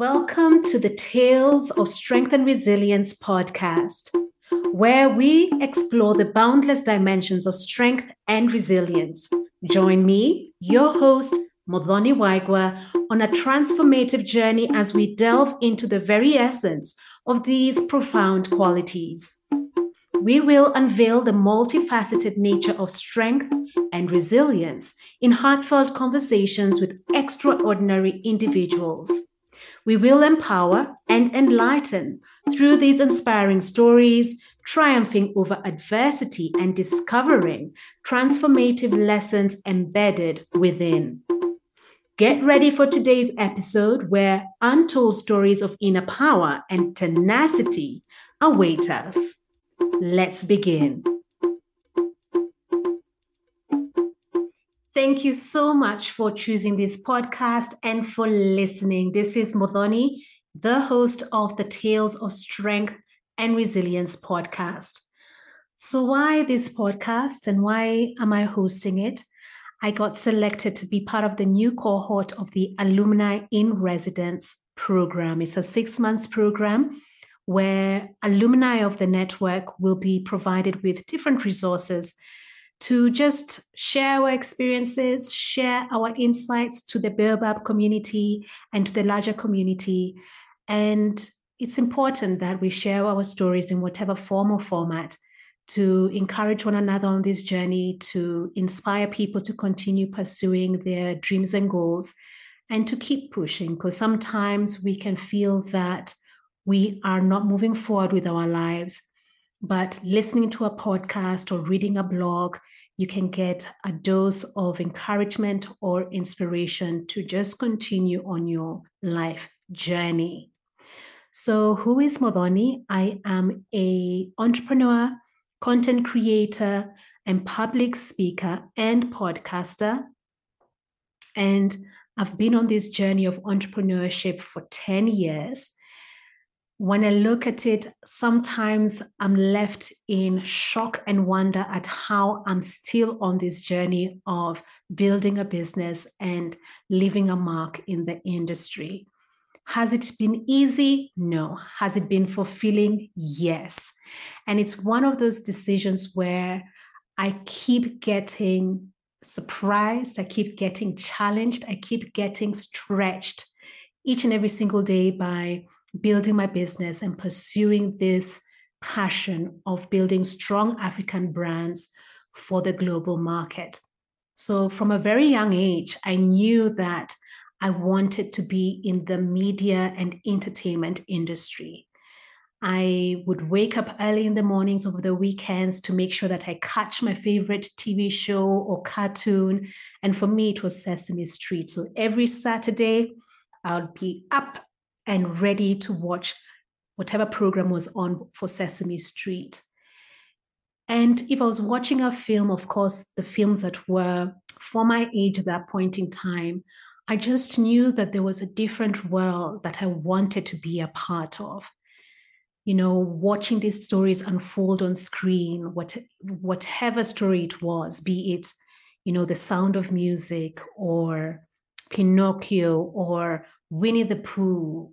Welcome to the Tales of Strength and Resilience podcast, where we explore the boundless dimensions of strength and resilience. Join me, your host, Muthoni Waigwa, on a transformative journey as we delve into the very essence of these profound qualities. We will unveil the multifaceted nature of strength and resilience in heartfelt conversations with extraordinary individuals. We will empower and enlighten through these inspiring stories, triumphing over adversity and discovering transformative lessons embedded within. Get ready for today's episode where untold stories of inner power and tenacity await us. Let's begin. Thank you so much for choosing this podcast and for listening. This is Muthoni, the host of the Tales of Strength and Resilience podcast. So, why this podcast and why am I hosting it? I got selected to be part of the new cohort of the Alumni in Residence program. It's a six months program where alumni of the network will be provided with different resources to just share our experiences, share our insights to the Baobab community and to the larger community. And it's important that we share our stories in whatever form or format to encourage one another on this journey, to inspire people to continue pursuing their dreams and goals, and to keep pushing. Because sometimes we can feel that we are not moving forward with our lives. But listening to a podcast or reading a blog you can get a dose of encouragement or inspiration to just continue on your life journey. So, who is Muthoni? I am a entrepreneur, content creator, and public speaker and podcaster. And I've been on this journey of entrepreneurship for 10 years when I look at it, sometimes I'm left in shock and wonder at how I'm still on this journey of building a business and leaving a mark in the industry. Has it been easy? No. Has it been fulfilling? Yes. And it's one of those decisions where I keep getting surprised, I keep getting challenged, I keep getting stretched each and every single day by building my business and pursuing this passion of building strong African brands for the global market. So, from a very young age, I knew that I wanted to be in the media and entertainment industry. I would wake up early in the mornings over the weekends to make sure that I catch my favorite TV show or cartoon. And for me, it was Sesame Street. So every Saturday, I would be up and ready to watch whatever program was on for Sesame Street. And if I was watching a film, of course, the films that were for my age at that point in time, I just knew that there was a different world that I wanted to be a part of. You know, watching these stories unfold on screen, what, whatever story it was, be it, you know, the sound of music or Pinocchio or Winnie the Pooh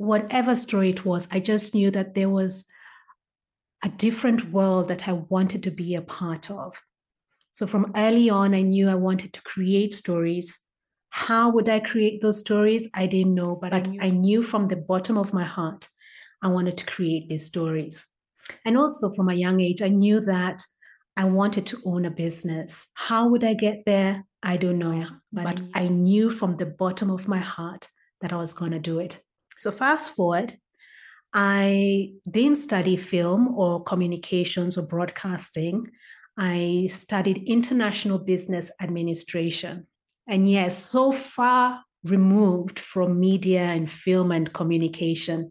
whatever story it was, I just knew that there was a different world that I wanted to be a part of. So from early on, I knew I wanted to create stories. How would I create those stories? I didn't know, but I knew, I knew from the bottom of my heart I wanted to create these stories. And also from a young age, I knew that I wanted to own a business. How would I get there? I don't know. But, but I knew from the bottom of my heart that I was going to do it. So, fast forward, I didn't study film or communications or broadcasting. I studied international business administration. And yes, so far removed from media and film and communication.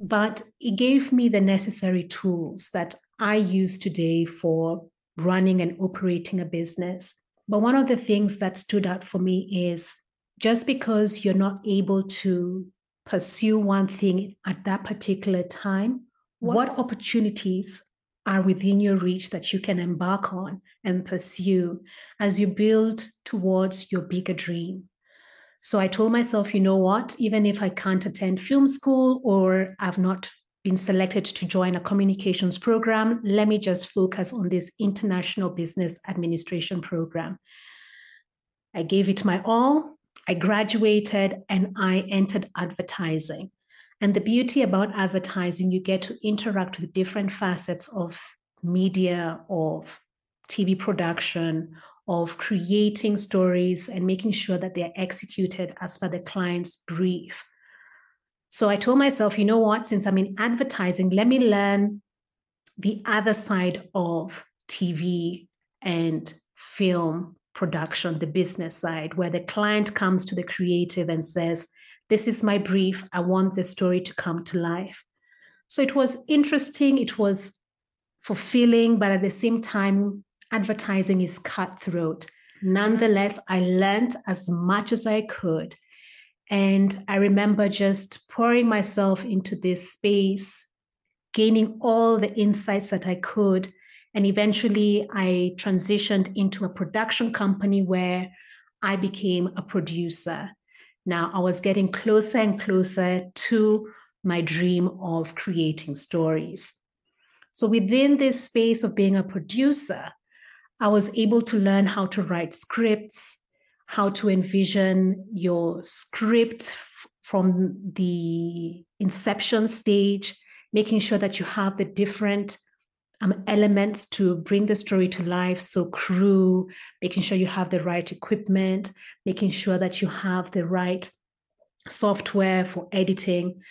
But it gave me the necessary tools that I use today for running and operating a business. But one of the things that stood out for me is just because you're not able to pursue one thing at that particular time, what, what opportunities are within your reach that you can embark on and pursue as you build towards your bigger dream. So I told myself, you know what, even if I can't attend film school or I've not been selected to join a communications program, let me just focus on this international business administration program. I gave it my all. I graduated and I entered advertising. And the beauty about advertising, you get to interact with different facets of media, of TV production, of creating stories and making sure that they're executed as per the client's brief. So I told myself, you know what, since I'm in advertising, let me learn the other side of TV and film production, the business side, where the client comes to the creative and says, This is my brief. I want the story to come to life. So it was interesting. It was fulfilling, but at the same time, advertising is cutthroat. Nonetheless, I learned as much as I could. And I remember just pouring myself into this space, gaining all the insights that I could. And eventually, I transitioned into a production company where I became a producer. Now, I was getting closer and closer to my dream of creating stories. So within this space of being a producer, I was able to learn how to write scripts, how to envision your script from the inception stage, making sure that you have the different um, elements to bring the story to life. So, crew, making sure you have the right equipment, making sure that you have the right software for editing.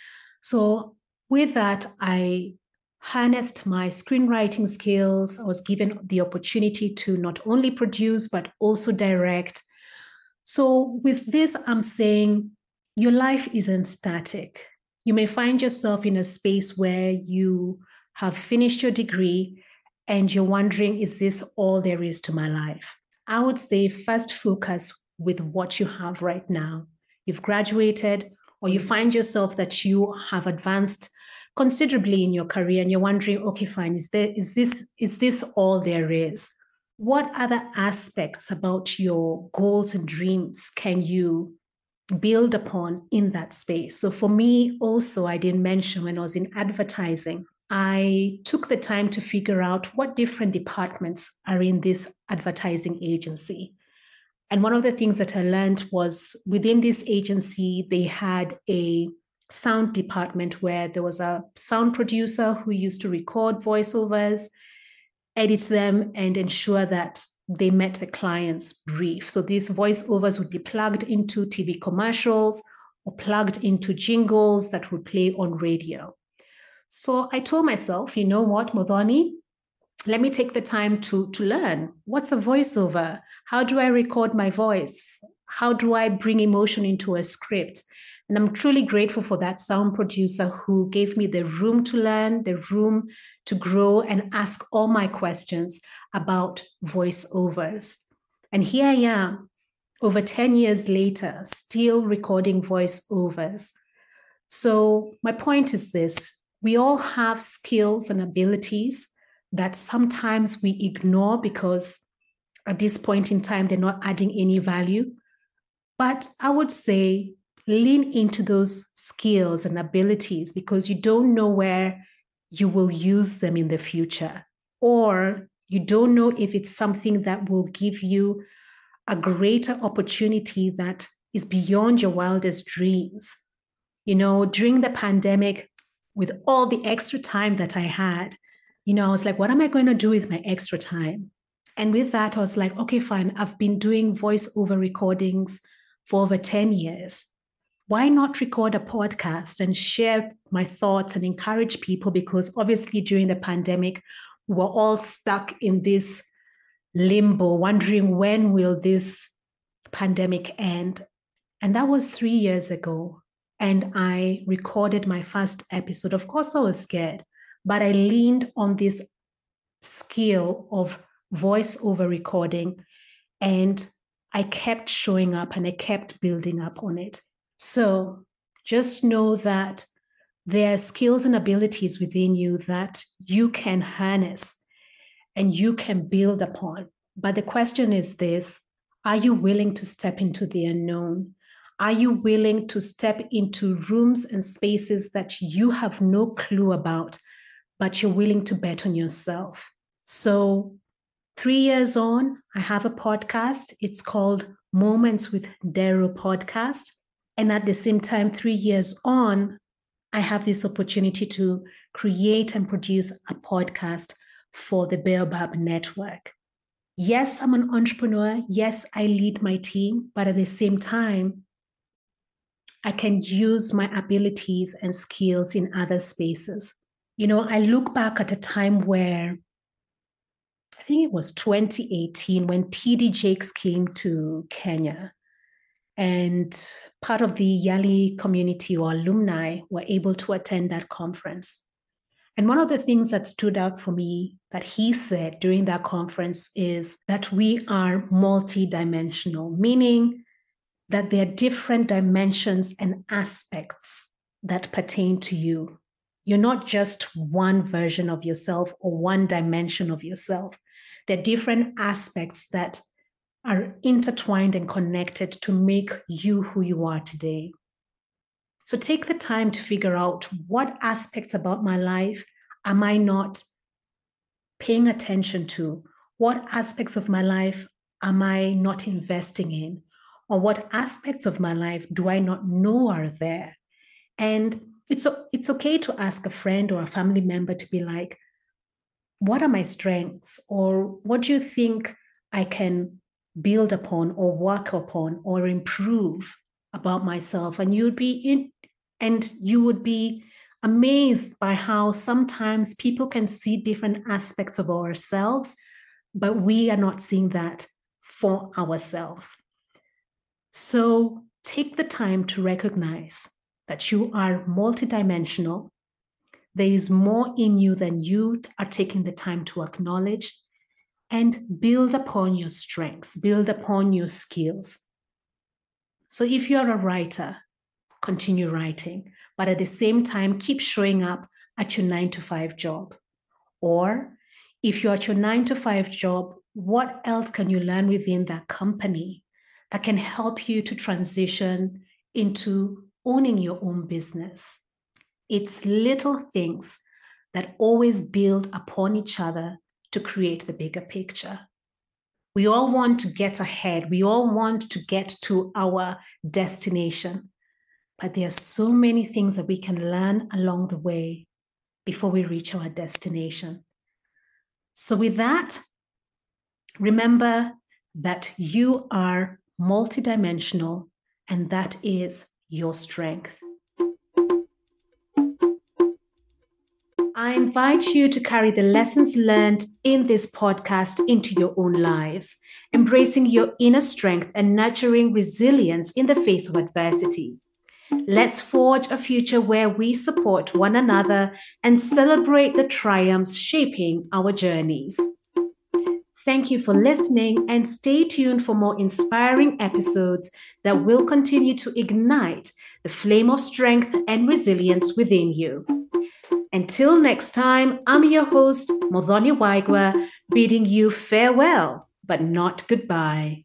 So, with that, I harnessed my screenwriting skills. I was given the opportunity to not only produce, but also direct. So, with this, I'm saying your life isn't static. You may find yourself in a space where you have finished your degree and you're wondering, is this all there is to my life? I would say first focus with what you have right now. You've graduated, or you find yourself that you have advanced considerably in your career and you're wondering okay fine is there is this is this all there is what other aspects about your goals and dreams can you build upon in that space so for me also i didn't mention when i was in advertising i took the time to figure out what different departments are in this advertising agency and one of the things that i learned was within this agency they had a sound department where there was a sound producer who used to record voiceovers, edit them, and ensure that they met the client's brief. So these voiceovers would be plugged into TV commercials or plugged into jingles that would play on radio. So I told myself, you know what, Muthoni, let me take the time to, to learn what's a voiceover? How do I record my voice? How do I bring emotion into a script? And I'm truly grateful for that sound producer who gave me the room to learn, the room to grow and ask all my questions about voiceovers. And here I am, over 10 years later, still recording voiceovers. So, my point is this we all have skills and abilities that sometimes we ignore because at this point in time, they're not adding any value. But I would say lean into those skills and abilities because you don't know where you will use them in the future, or you don't know if it's something that will give you a greater opportunity that is beyond your wildest dreams. You know, during the pandemic, with all the extra time that I had, you know, I was like, what am I going to do with my extra time? And with that, I was like, okay, fine. I've been doing voiceover recordings for over 10 years why not record a podcast and share my thoughts and encourage people? Because obviously, during the pandemic, we're all stuck in this limbo, wondering when will this pandemic end? And that was three years ago. And I recorded my first episode. Of course, I was scared, but I leaned on this skill of voiceover recording and I kept showing up and I kept building up on it. So just know that there are skills and abilities within you that you can harness and you can build upon. But the question is this are you willing to step into the unknown? Are you willing to step into rooms and spaces that you have no clue about, but you're willing to bet on yourself? So, three years on, I have a podcast. It's called Moments with Nderru Podcast. And at the same time, three years on, I have this opportunity to create and produce a podcast for the Baobab Network. Yes, I'm an entrepreneur. Yes, I lead my team, but at the same time, I can use my abilities and skills in other spaces. You know, I look back at a time where I think it was 2018 when TD Jakes came to Kenya. And part of the Yali community or alumni were able to attend that conference. And one of the things that stood out for me that he said during that conference is that we are multidimensional, meaning that there are different dimensions and aspects that pertain to you. You're not just one version of yourself or one dimension of yourself. There are different aspects that are intertwined and connected to make you who you are today. So take the time to figure out what aspects about my life am I not paying attention to? What aspects of my life am I not investing in? Or what aspects of my life do I not know are there? And it's, it's okay to ask a friend or a family member to be like, what are my strengths? Or what do you think I can build upon or work upon or improve about myself? And you'd be in, and you would be amazed by how sometimes people can see different aspects of ourselves, but we are not seeing that for ourselves. So take the time to recognize that you are multidimensional. There is more in you than you are taking the time to acknowledge and build upon your strengths, build upon your skills. So if you're a writer, continue writing, but at the same time, keep showing up at your nine to five job. Or if you're at your nine to five job, what else can you learn within that company that can help you to transition into owning your own business? It's little things that always build upon each other to create the bigger picture. We all want to get ahead. We all want to get to our destination. But there are so many things that we can learn along the way before we reach our destination. So, with that, remember that you are multidimensional and that is your strength. I invite you to carry the lessons learned in this podcast into your own lives, embracing your inner strength and nurturing resilience in the face of adversity. Let's forge a future where we support one another and celebrate the triumphs shaping our journeys. Thank you for listening and stay tuned for more inspiring episodes that will continue to ignite the flame of strength and resilience within you. Until next time, I'm your host, Muthoni Waigwa, bidding you farewell, but not goodbye.